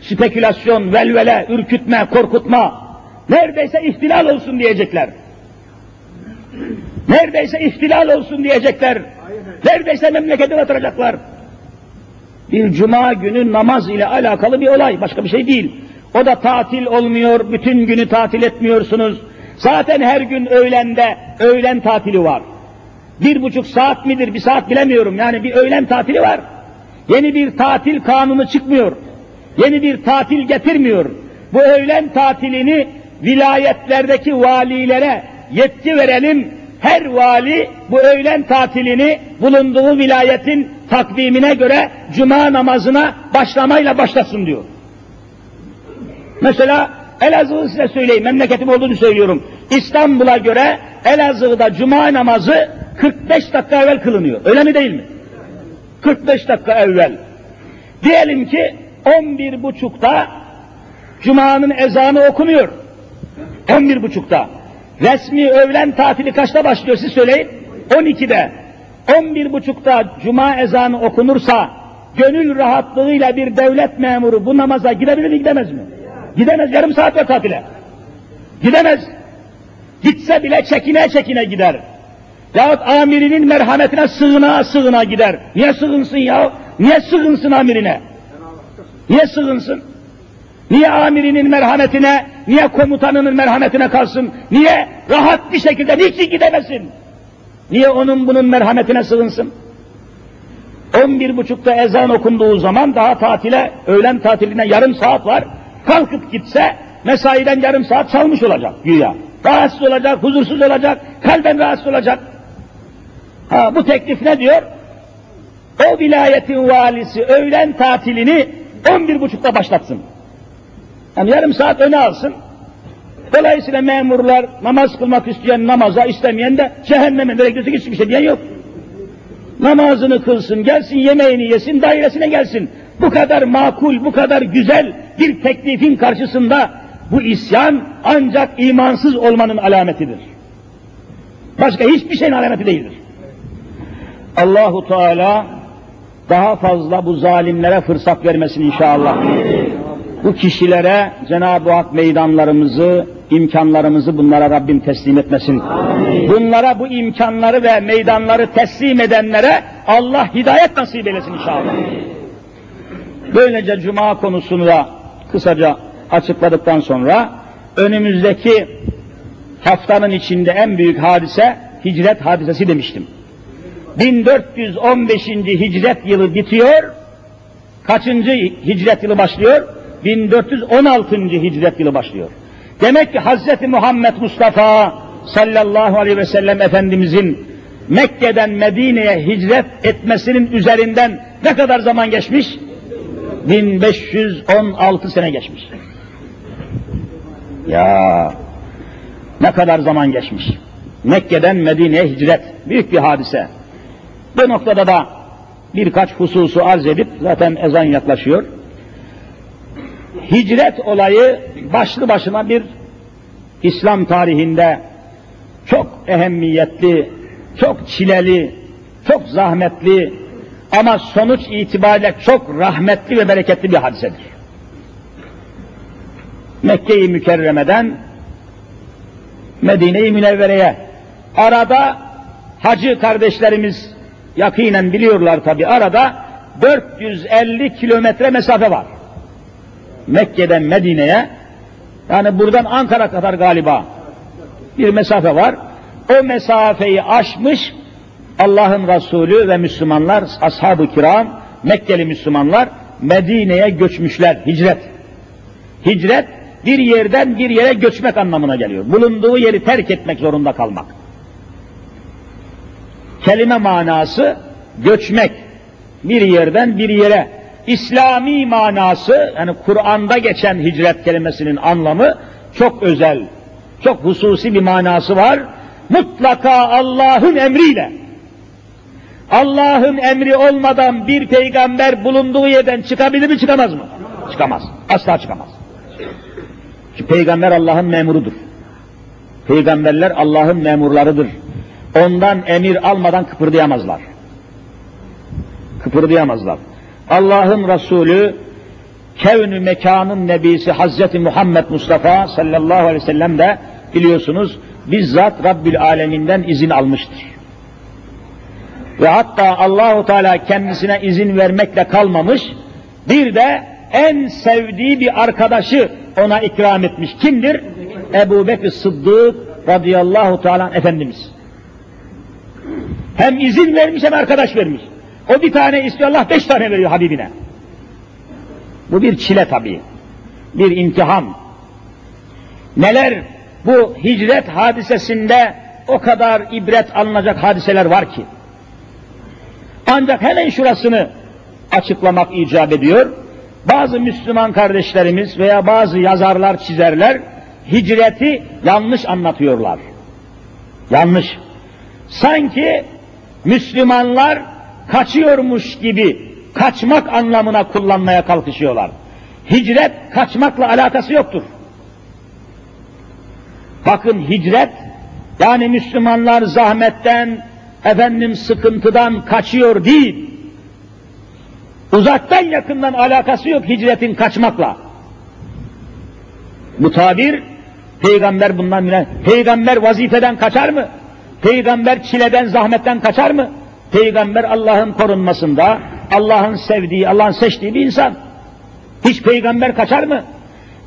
spekülasyon, velvele, ürkütme, korkutma? Neredeyse ihtilal olsun diyecekler. Neredeyse ihtilal olsun diyecekler. Neredeyse memleketi batıracaklar. Bir cuma günü namaz ile alakalı bir olay, başka bir şey değil. O da tatil olmuyor, bütün günü tatil etmiyorsunuz. Zaten her gün öğlende, öğlen tatili var. Bir buçuk saat midir, bir saat bilemiyorum. Yani bir öğlen tatili var. Yeni bir tatil kanunu çıkmıyor. Yeni bir tatil getirmiyor. Bu öğlen tatilini vilayetlerdeki valilere yetki verelim. Her vali bu öğlen tatilini bulunduğu vilayetin takvimine göre cuma namazına başlamayla başlasın diyor. Mesela Elazığ'ı size söyleyeyim, memleketim olduğunu söylüyorum. İstanbul'a göre Elazığ'da cuma namazı 45 dakika evvel kılınıyor. Öyle mi değil mi? 45 dakika evvel. Diyelim ki 11 buçukta Cuma'nın ezanı okunuyor. 11 buçukta. Resmi öğlen tatili kaçta başlıyor siz söyleyin? 12'de. 11 buçukta Cuma ezanı okunursa gönül rahatlığıyla bir devlet memuru bu namaza gidebilir mi gidemez mi? Gidemez yarım saat var tatile. Gidemez. Gitse bile çekine çekine gider. Yahut amirinin merhametine sığına sığına gider. Niye sığınsın ya? Niye sığınsın amirine? Niye sığınsın? Niye amirinin merhametine, niye komutanının merhametine kalsın? Niye rahat bir şekilde, niçin gidemesin? Niye onun bunun merhametine sığınsın? 11 buçukta ezan okunduğu zaman daha tatile, öğlen tatiline yarım saat var. Kalkıp gitse mesaiden yarım saat çalmış olacak güya. Rahatsız olacak, huzursuz olacak, kalben rahatsız olacak. Ha, bu teklif ne diyor? O vilayetin valisi öğlen tatilini 11 buçukta başlatsın. Yani yarım saat öne alsın. Dolayısıyla memurlar namaz kılmak isteyen namaza, istemeyen de cehenneme nereye gidiyorsa hiçbir şey diyen yok. Namazını kılsın, gelsin yemeğini yesin, dairesine gelsin. Bu kadar makul, bu kadar güzel bir teklifin karşısında bu isyan ancak imansız olmanın alametidir. Başka hiçbir şeyin alameti değildir. Allahu Teala daha fazla bu zalimlere fırsat vermesin inşallah. Bu kişilere Cenab-ı Hak meydanlarımızı, imkanlarımızı bunlara Rabbim teslim etmesin. Bunlara bu imkanları ve meydanları teslim edenlere Allah hidayet nasip eylesin inşallah. Böylece cuma konusunu da kısaca açıkladıktan sonra önümüzdeki haftanın içinde en büyük hadise hicret hadisesi demiştim. 1415. hicret yılı bitiyor. Kaçıncı hicret yılı başlıyor? 1416. hicret yılı başlıyor. Demek ki Hz. Muhammed Mustafa sallallahu aleyhi ve sellem Efendimizin Mekke'den Medine'ye hicret etmesinin üzerinden ne kadar zaman geçmiş? 1516 sene geçmiş. Ya ne kadar zaman geçmiş. Mekke'den Medine'ye hicret. Büyük bir hadise. Bu noktada da birkaç hususu arz edip zaten ezan yaklaşıyor. Hicret olayı başlı başına bir İslam tarihinde çok ehemmiyetli, çok çileli, çok zahmetli ama sonuç itibariyle çok rahmetli ve bereketli bir hadisedir. Mekke-i Mükerreme'den Medine-i Münevvere'ye arada hacı kardeşlerimiz yakinen biliyorlar tabi arada 450 kilometre mesafe var. Mekke'den Medine'ye yani buradan Ankara kadar galiba bir mesafe var. O mesafeyi aşmış Allah'ın Resulü ve Müslümanlar, ashab-ı kiram, Mekkeli Müslümanlar Medine'ye göçmüşler, hicret. Hicret bir yerden bir yere göçmek anlamına geliyor. Bulunduğu yeri terk etmek zorunda kalmak. Kelime manası göçmek. Bir yerden bir yere. İslami manası, yani Kur'an'da geçen hicret kelimesinin anlamı çok özel, çok hususi bir manası var. Mutlaka Allah'ın emriyle. Allah'ın emri olmadan bir peygamber bulunduğu yerden çıkabilir mi çıkamaz mı? Çıkamaz. Asla çıkamaz. Çünkü peygamber Allah'ın memurudur. Peygamberler Allah'ın memurlarıdır. Ondan emir almadan kıpırdayamazlar. Kıpırdayamazlar. Allah'ın Resulü kevnü mekanın nebisi Hazreti Muhammed Mustafa sallallahu aleyhi ve sellem de biliyorsunuz bizzat Rabbül Aleminden izin almıştır. Ve hatta Allahu Teala kendisine izin vermekle kalmamış, bir de en sevdiği bir arkadaşı ona ikram etmiş. Kimdir? Ebu Bekir Sıddık radıyallahu teala Efendimiz. Hem izin vermiş hem arkadaş vermiş. O bir tane istiyor Allah beş tane veriyor Habibine. Bu bir çile tabii. Bir imtihan. Neler bu hicret hadisesinde o kadar ibret alınacak hadiseler var ki. Ancak hemen şurasını açıklamak icap ediyor. Bazı Müslüman kardeşlerimiz veya bazı yazarlar, çizerler hicreti yanlış anlatıyorlar. Yanlış. Sanki Müslümanlar kaçıyormuş gibi kaçmak anlamına kullanmaya kalkışıyorlar. Hicret kaçmakla alakası yoktur. Bakın hicret yani Müslümanlar zahmetten, efendim sıkıntıdan kaçıyor değil. Uzaktan yakından alakası yok hicretin kaçmakla. Bu tabir peygamber bundan bile peygamber vazifeden kaçar mı? Peygamber çileden, zahmetten kaçar mı? Peygamber Allah'ın korunmasında, Allah'ın sevdiği, Allah'ın seçtiği bir insan. Hiç peygamber kaçar mı?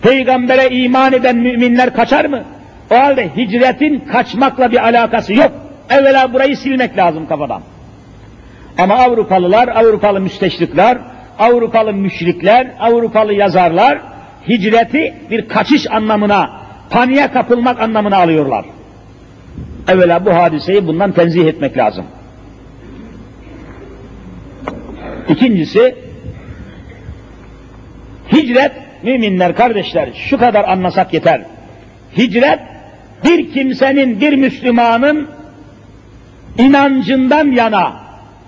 Peygambere iman eden müminler kaçar mı? O halde hicretin kaçmakla bir alakası yok. Evvela burayı silmek lazım kafadan. Ama Avrupalılar, Avrupalı müsteşrikler, Avrupalı müşrikler, Avrupalı yazarlar hicreti bir kaçış anlamına, paniğe kapılmak anlamına alıyorlar. Evvela bu hadiseyi bundan tenzih etmek lazım. İkincisi, hicret, müminler, kardeşler, şu kadar anlasak yeter. Hicret, bir kimsenin, bir Müslümanın inancından yana,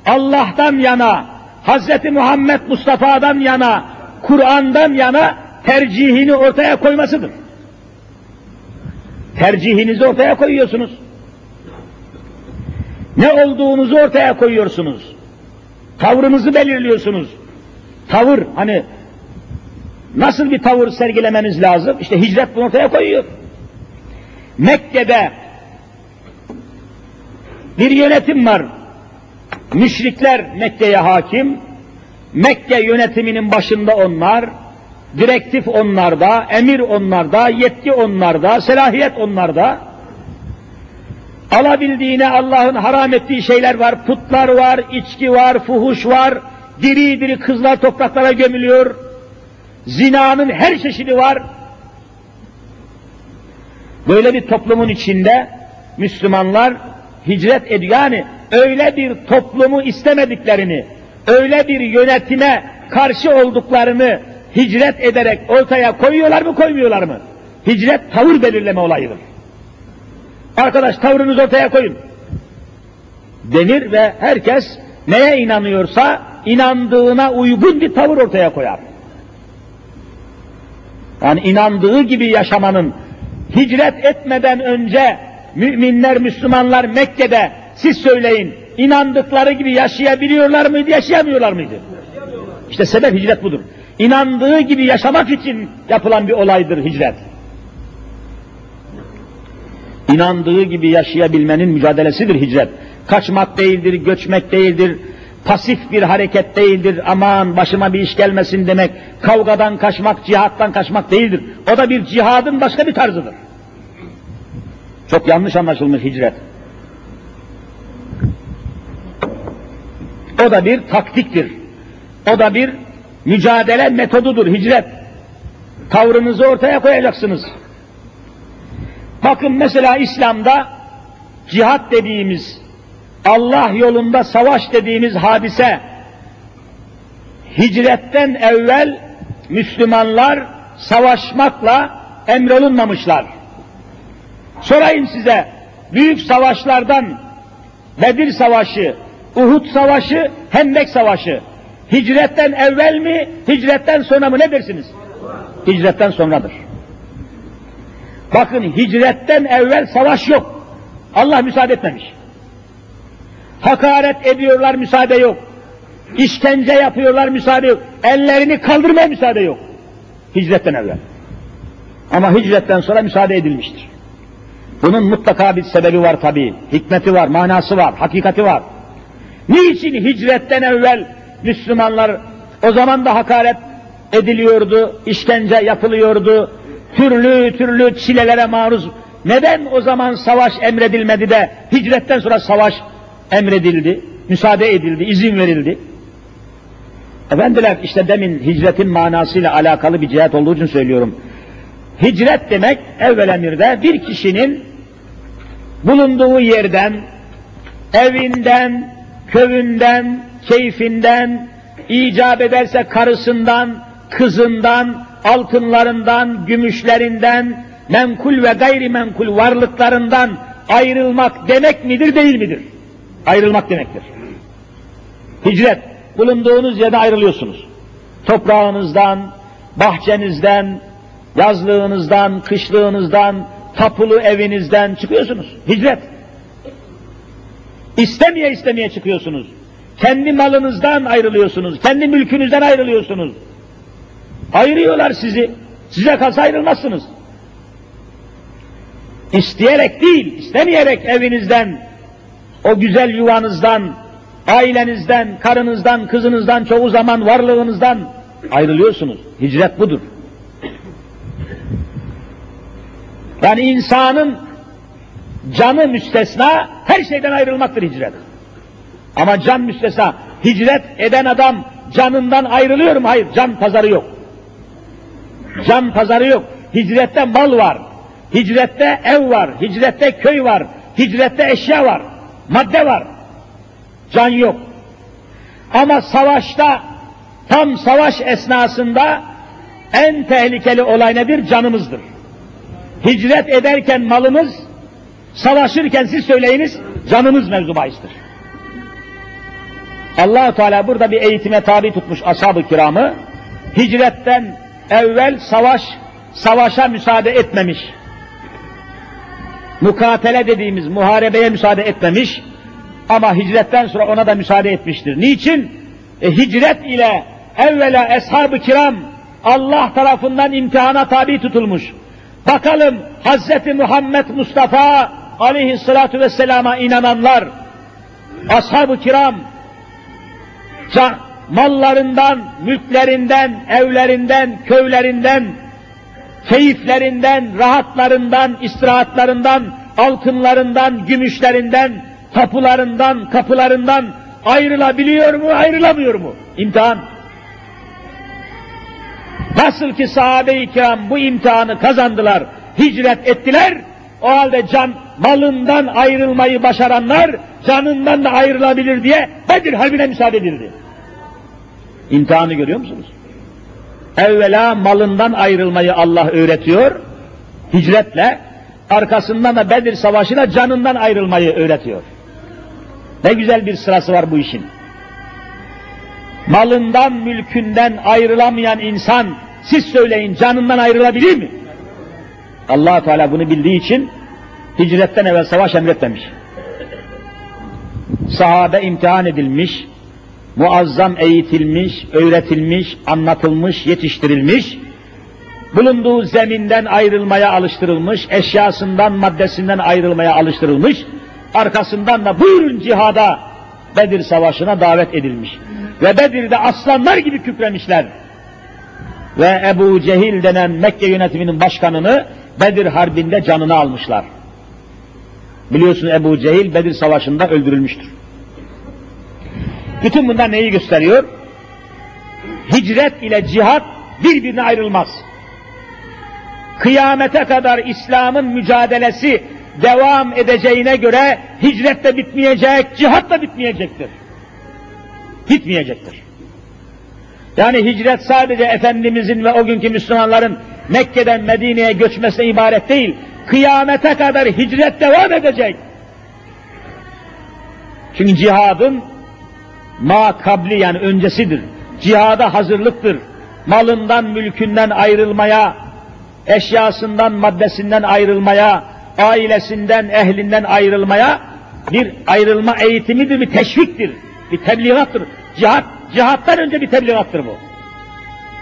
Allah'tan yana, Hz. Muhammed Mustafa'dan yana, Kur'an'dan yana tercihini ortaya koymasıdır. Tercihinizi ortaya koyuyorsunuz. Ne olduğunuzu ortaya koyuyorsunuz. Tavrınızı belirliyorsunuz. Tavır hani nasıl bir tavır sergilemeniz lazım? İşte hicret bunu ortaya koyuyor. Mekke'de bir yönetim var. Müşrikler Mekke'ye hakim. Mekke yönetiminin başında onlar, direktif onlarda, emir onlarda, yetki onlarda, selahiyet onlarda. Alabildiğine Allah'ın haram ettiği şeyler var, putlar var, içki var, fuhuş var, diri diri kızlar topraklara gömülüyor, zinanın her çeşidi var. Böyle bir toplumun içinde Müslümanlar hicret ediyor. Yani öyle bir toplumu istemediklerini, öyle bir yönetime karşı olduklarını hicret ederek ortaya koyuyorlar mı koymuyorlar mı? Hicret tavır belirleme olayıdır. Arkadaş tavrınızı ortaya koyun. Denir ve herkes neye inanıyorsa inandığına uygun bir tavır ortaya koyar. Yani inandığı gibi yaşamanın hicret etmeden önce müminler, Müslümanlar Mekke'de siz söyleyin inandıkları gibi yaşayabiliyorlar mıydı, yaşayamıyorlar mıydı? İşte sebep hicret budur. İnandığı gibi yaşamak için yapılan bir olaydır hicret. İnandığı gibi yaşayabilmenin mücadelesidir hicret. Kaçmak değildir, göçmek değildir, pasif bir hareket değildir, aman başıma bir iş gelmesin demek, kavgadan kaçmak, cihattan kaçmak değildir. O da bir cihadın başka bir tarzıdır. Çok yanlış anlaşılmış hicret. O da bir taktiktir. O da bir mücadele metodudur hicret. Tavrınızı ortaya koyacaksınız. Bakın mesela İslam'da cihat dediğimiz, Allah yolunda savaş dediğimiz hadise, hicretten evvel Müslümanlar savaşmakla emrolunmamışlar. Sorayım size, büyük savaşlardan Bedir Savaşı, Uhud Savaşı, Hendek Savaşı, hicretten evvel mi, hicretten sonra mı ne dersiniz? Hicretten sonradır. Bakın hicretten evvel savaş yok. Allah müsaade etmemiş. Hakaret ediyorlar müsaade yok. İşkence yapıyorlar müsaade yok. Ellerini kaldırmaya müsaade yok. Hicretten evvel. Ama hicretten sonra müsaade edilmiştir. Bunun mutlaka bir sebebi var tabi. Hikmeti var, manası var, hakikati var. Niçin hicretten evvel Müslümanlar o zaman da hakaret ediliyordu, işkence yapılıyordu, türlü türlü çilelere maruz. Neden o zaman savaş emredilmedi de hicretten sonra savaş emredildi, müsaade edildi, izin verildi? Efendiler işte demin hicretin manasıyla alakalı bir cihet olduğu için söylüyorum. Hicret demek evvel emirde bir kişinin bulunduğu yerden, evinden, köyünden, keyfinden, icap ederse karısından, kızından, altınlarından, gümüşlerinden, menkul ve gayrimenkul varlıklarından ayrılmak demek midir, değil midir? Ayrılmak demektir. Hicret, bulunduğunuz yerde ayrılıyorsunuz. Toprağınızdan, bahçenizden, yazlığınızdan, kışlığınızdan, tapulu evinizden çıkıyorsunuz. Hicret. İstemeye istemeye çıkıyorsunuz. Kendi malınızdan ayrılıyorsunuz. Kendi mülkünüzden ayrılıyorsunuz. Ayırıyorlar sizi. Size kalsa ayrılmazsınız. İsteyerek değil, istemeyerek evinizden, o güzel yuvanızdan, ailenizden, karınızdan, kızınızdan, çoğu zaman varlığınızdan ayrılıyorsunuz. Hicret budur. Yani insanın canı müstesna her şeyden ayrılmaktır hicret. Ama can müstesna. Hicret eden adam canından ayrılıyor mu? Hayır, can pazarı yok. Can pazarı yok. Hicrette mal var. Hicrette ev var. Hicrette köy var. Hicrette eşya var. Madde var. Can yok. Ama savaşta tam savaş esnasında en tehlikeli olay nedir? Canımızdır. Hicret ederken malımız, savaşırken siz söyleyiniz, canımız mevzu bahistir. allah Teala burada bir eğitime tabi tutmuş ashab-ı kiramı, hicretten evvel savaş, savaşa müsaade etmemiş. Mukatele dediğimiz muharebeye müsaade etmemiş ama hicretten sonra ona da müsaade etmiştir. Niçin? E, hicret ile evvela eshab-ı kiram Allah tarafından imtihana tabi tutulmuş. Bakalım Hazreti Muhammed Mustafa aleyhissalatu vesselama inananlar, ashab-ı kiram, mallarından, mülklerinden, evlerinden, köylerinden, keyiflerinden, rahatlarından, istirahatlarından, altınlarından, gümüşlerinden, tapularından, kapılarından ayrılabiliyor mu, ayrılamıyor mu? İmtihan. Nasıl ki sahabe-i kiram bu imtihanı kazandılar, hicret ettiler, o halde can malından ayrılmayı başaranlar canından da ayrılabilir diye Bedir Harbi'ne müsaade edildi. İmtihanı görüyor musunuz? Evvela malından ayrılmayı Allah öğretiyor, hicretle, arkasından da Bedir Savaşı'yla canından ayrılmayı öğretiyor. Ne güzel bir sırası var bu işin. Malından, mülkünden ayrılamayan insan, siz söyleyin canından ayrılabilir mi? allah Teala bunu bildiği için hicretten evvel savaş emretmemiş. Sahabe imtihan edilmiş, muazzam eğitilmiş, öğretilmiş, anlatılmış, yetiştirilmiş, bulunduğu zeminden ayrılmaya alıştırılmış, eşyasından, maddesinden ayrılmaya alıştırılmış, arkasından da buyurun cihada Bedir Savaşı'na davet edilmiş. Ve Bedir'de aslanlar gibi kükremişler. Ve Ebu Cehil denen Mekke yönetiminin başkanını Bedir Harbi'nde canını almışlar. Biliyorsun Ebu Cehil Bedir Savaşı'nda öldürülmüştür. Bütün bunlar neyi gösteriyor? Hicret ile cihat birbirine ayrılmaz. Kıyamete kadar İslam'ın mücadelesi devam edeceğine göre hicret de bitmeyecek, cihat da bitmeyecektir. Bitmeyecektir. Yani hicret sadece Efendimizin ve o günkü Müslümanların Mekke'den Medine'ye göçmesine ibaret değil. Kıyamete kadar hicret devam edecek. Çünkü cihadın ma kabli yani öncesidir. Cihada hazırlıktır. Malından, mülkünden ayrılmaya, eşyasından, maddesinden ayrılmaya, ailesinden, ehlinden ayrılmaya bir ayrılma eğitimidir, bir teşviktir, bir tebliğattır. Cihat, cihattan önce bir tebliğattır bu.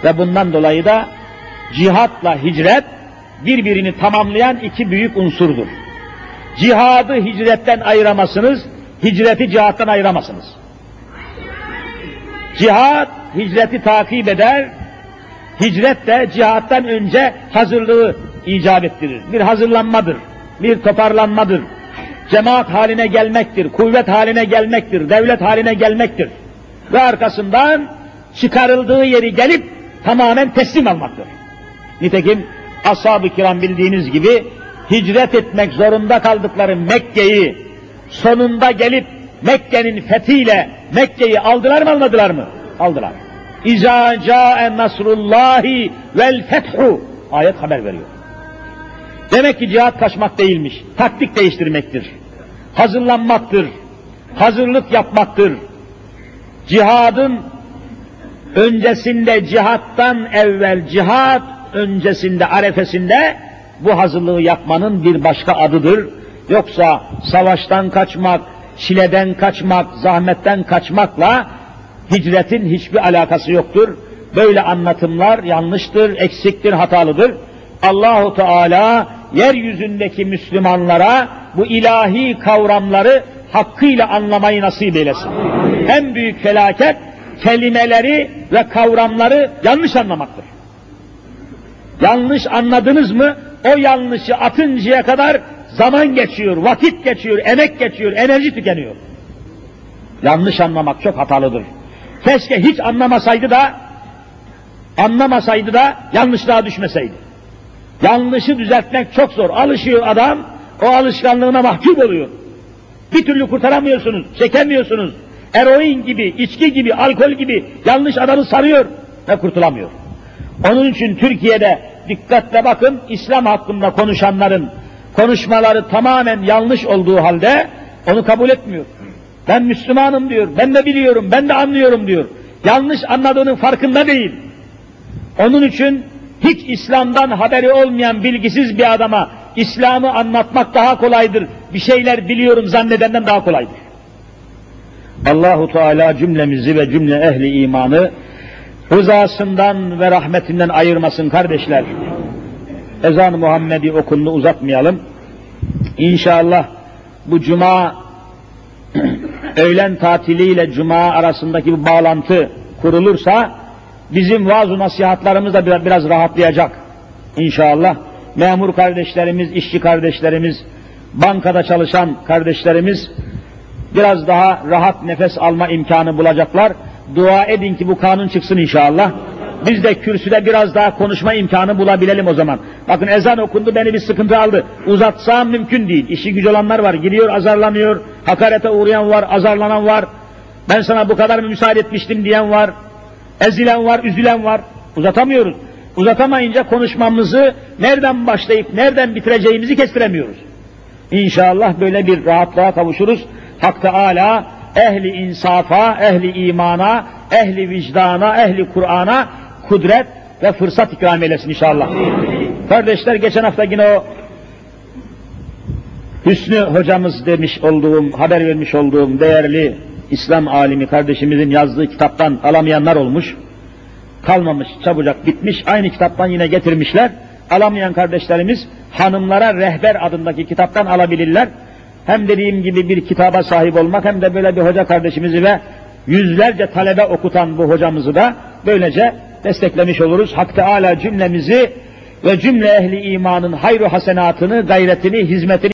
Ve bundan dolayı da cihatla hicret birbirini tamamlayan iki büyük unsurdur. Cihadı hicretten ayıramazsınız, hicreti cihattan ayıramazsınız. Cihat hicreti takip eder, hicret de cihattan önce hazırlığı icap ettirir. Bir hazırlanmadır, bir toparlanmadır. Cemaat haline gelmektir, kuvvet haline gelmektir, devlet haline gelmektir. Ve arkasından çıkarıldığı yeri gelip tamamen teslim almaktır. Nitekim ashab-ı kiram bildiğiniz gibi hicret etmek zorunda kaldıkları Mekke'yi sonunda gelip Mekke'nin fethiyle Mekke'yi aldılar mı almadılar mı? Aldılar. İza ca'e nasrullahi vel fethu ayet haber veriyor. Demek ki cihat kaçmak değilmiş. Taktik değiştirmektir. Hazırlanmaktır. Hazırlık yapmaktır. Cihadın öncesinde cihattan evvel cihat öncesinde arefesinde bu hazırlığı yapmanın bir başka adıdır. Yoksa savaştan kaçmak, çileden kaçmak, zahmetten kaçmakla hicretin hiçbir alakası yoktur. Böyle anlatımlar yanlıştır, eksiktir, hatalıdır. Allahu Teala yeryüzündeki Müslümanlara bu ilahi kavramları hakkıyla anlamayı nasip eylesin. En büyük felaket kelimeleri ve kavramları yanlış anlamaktır. Yanlış anladınız mı o yanlışı atıncaya kadar zaman geçiyor, vakit geçiyor, emek geçiyor, enerji tükeniyor. Yanlış anlamak çok hatalıdır. Keşke hiç anlamasaydı da anlamasaydı da yanlışlığa düşmeseydi. Yanlışı düzeltmek çok zor. Alışıyor adam, o alışkanlığına mahkum oluyor. Bir türlü kurtaramıyorsunuz, çekemiyorsunuz. Eroin gibi, içki gibi, alkol gibi yanlış adamı sarıyor ve kurtulamıyor. Onun için Türkiye'de dikkatle bakın İslam hakkında konuşanların konuşmaları tamamen yanlış olduğu halde onu kabul etmiyor. Ben Müslümanım diyor, ben de biliyorum, ben de anlıyorum diyor. Yanlış anladığının farkında değil. Onun için hiç İslam'dan haberi olmayan bilgisiz bir adama İslam'ı anlatmak daha kolaydır. Bir şeyler biliyorum zannedenden daha kolaydır. Allahu Teala cümlemizi ve cümle ehli imanı rızasından ve rahmetinden ayırmasın kardeşler. Ezan-ı Muhammedi okundu uzatmayalım. İnşallah bu cuma öğlen tatiliyle cuma arasındaki bu bağlantı kurulursa bizim vaaz-ı nasihatlarımız da biraz rahatlayacak inşallah. Memur kardeşlerimiz, işçi kardeşlerimiz, bankada çalışan kardeşlerimiz biraz daha rahat nefes alma imkanı bulacaklar. Dua edin ki bu kanun çıksın inşallah. Biz de kürsüde biraz daha konuşma imkanı bulabilelim o zaman. Bakın ezan okundu beni bir sıkıntı aldı. Uzatsam mümkün değil. İşi gücü olanlar var. Giriyor azarlanıyor. Hakarete uğrayan var. Azarlanan var. Ben sana bu kadar mı müsaade etmiştim diyen var. Ezilen var, üzülen var. Uzatamıyoruz. Uzatamayınca konuşmamızı nereden başlayıp nereden bitireceğimizi kestiremiyoruz. İnşallah böyle bir rahatlığa kavuşuruz. Hak Teala ehli insafa, ehli imana, ehli vicdana, ehli Kur'an'a kudret ve fırsat ikram eylesin inşallah. Kardeşler geçen hafta yine o Hüsnü hocamız demiş olduğum, haber vermiş olduğum değerli İslam alimi kardeşimizin yazdığı kitaptan alamayanlar olmuş. Kalmamış, çabucak bitmiş. Aynı kitaptan yine getirmişler. Alamayan kardeşlerimiz hanımlara rehber adındaki kitaptan alabilirler. Hem dediğim gibi bir kitaba sahip olmak hem de böyle bir hoca kardeşimizi ve yüzlerce talebe okutan bu hocamızı da böylece desteklemiş oluruz. Hak Teala cümlemizi ve cümle ehli imanın hayru hasenatını, gayretini, hizmetini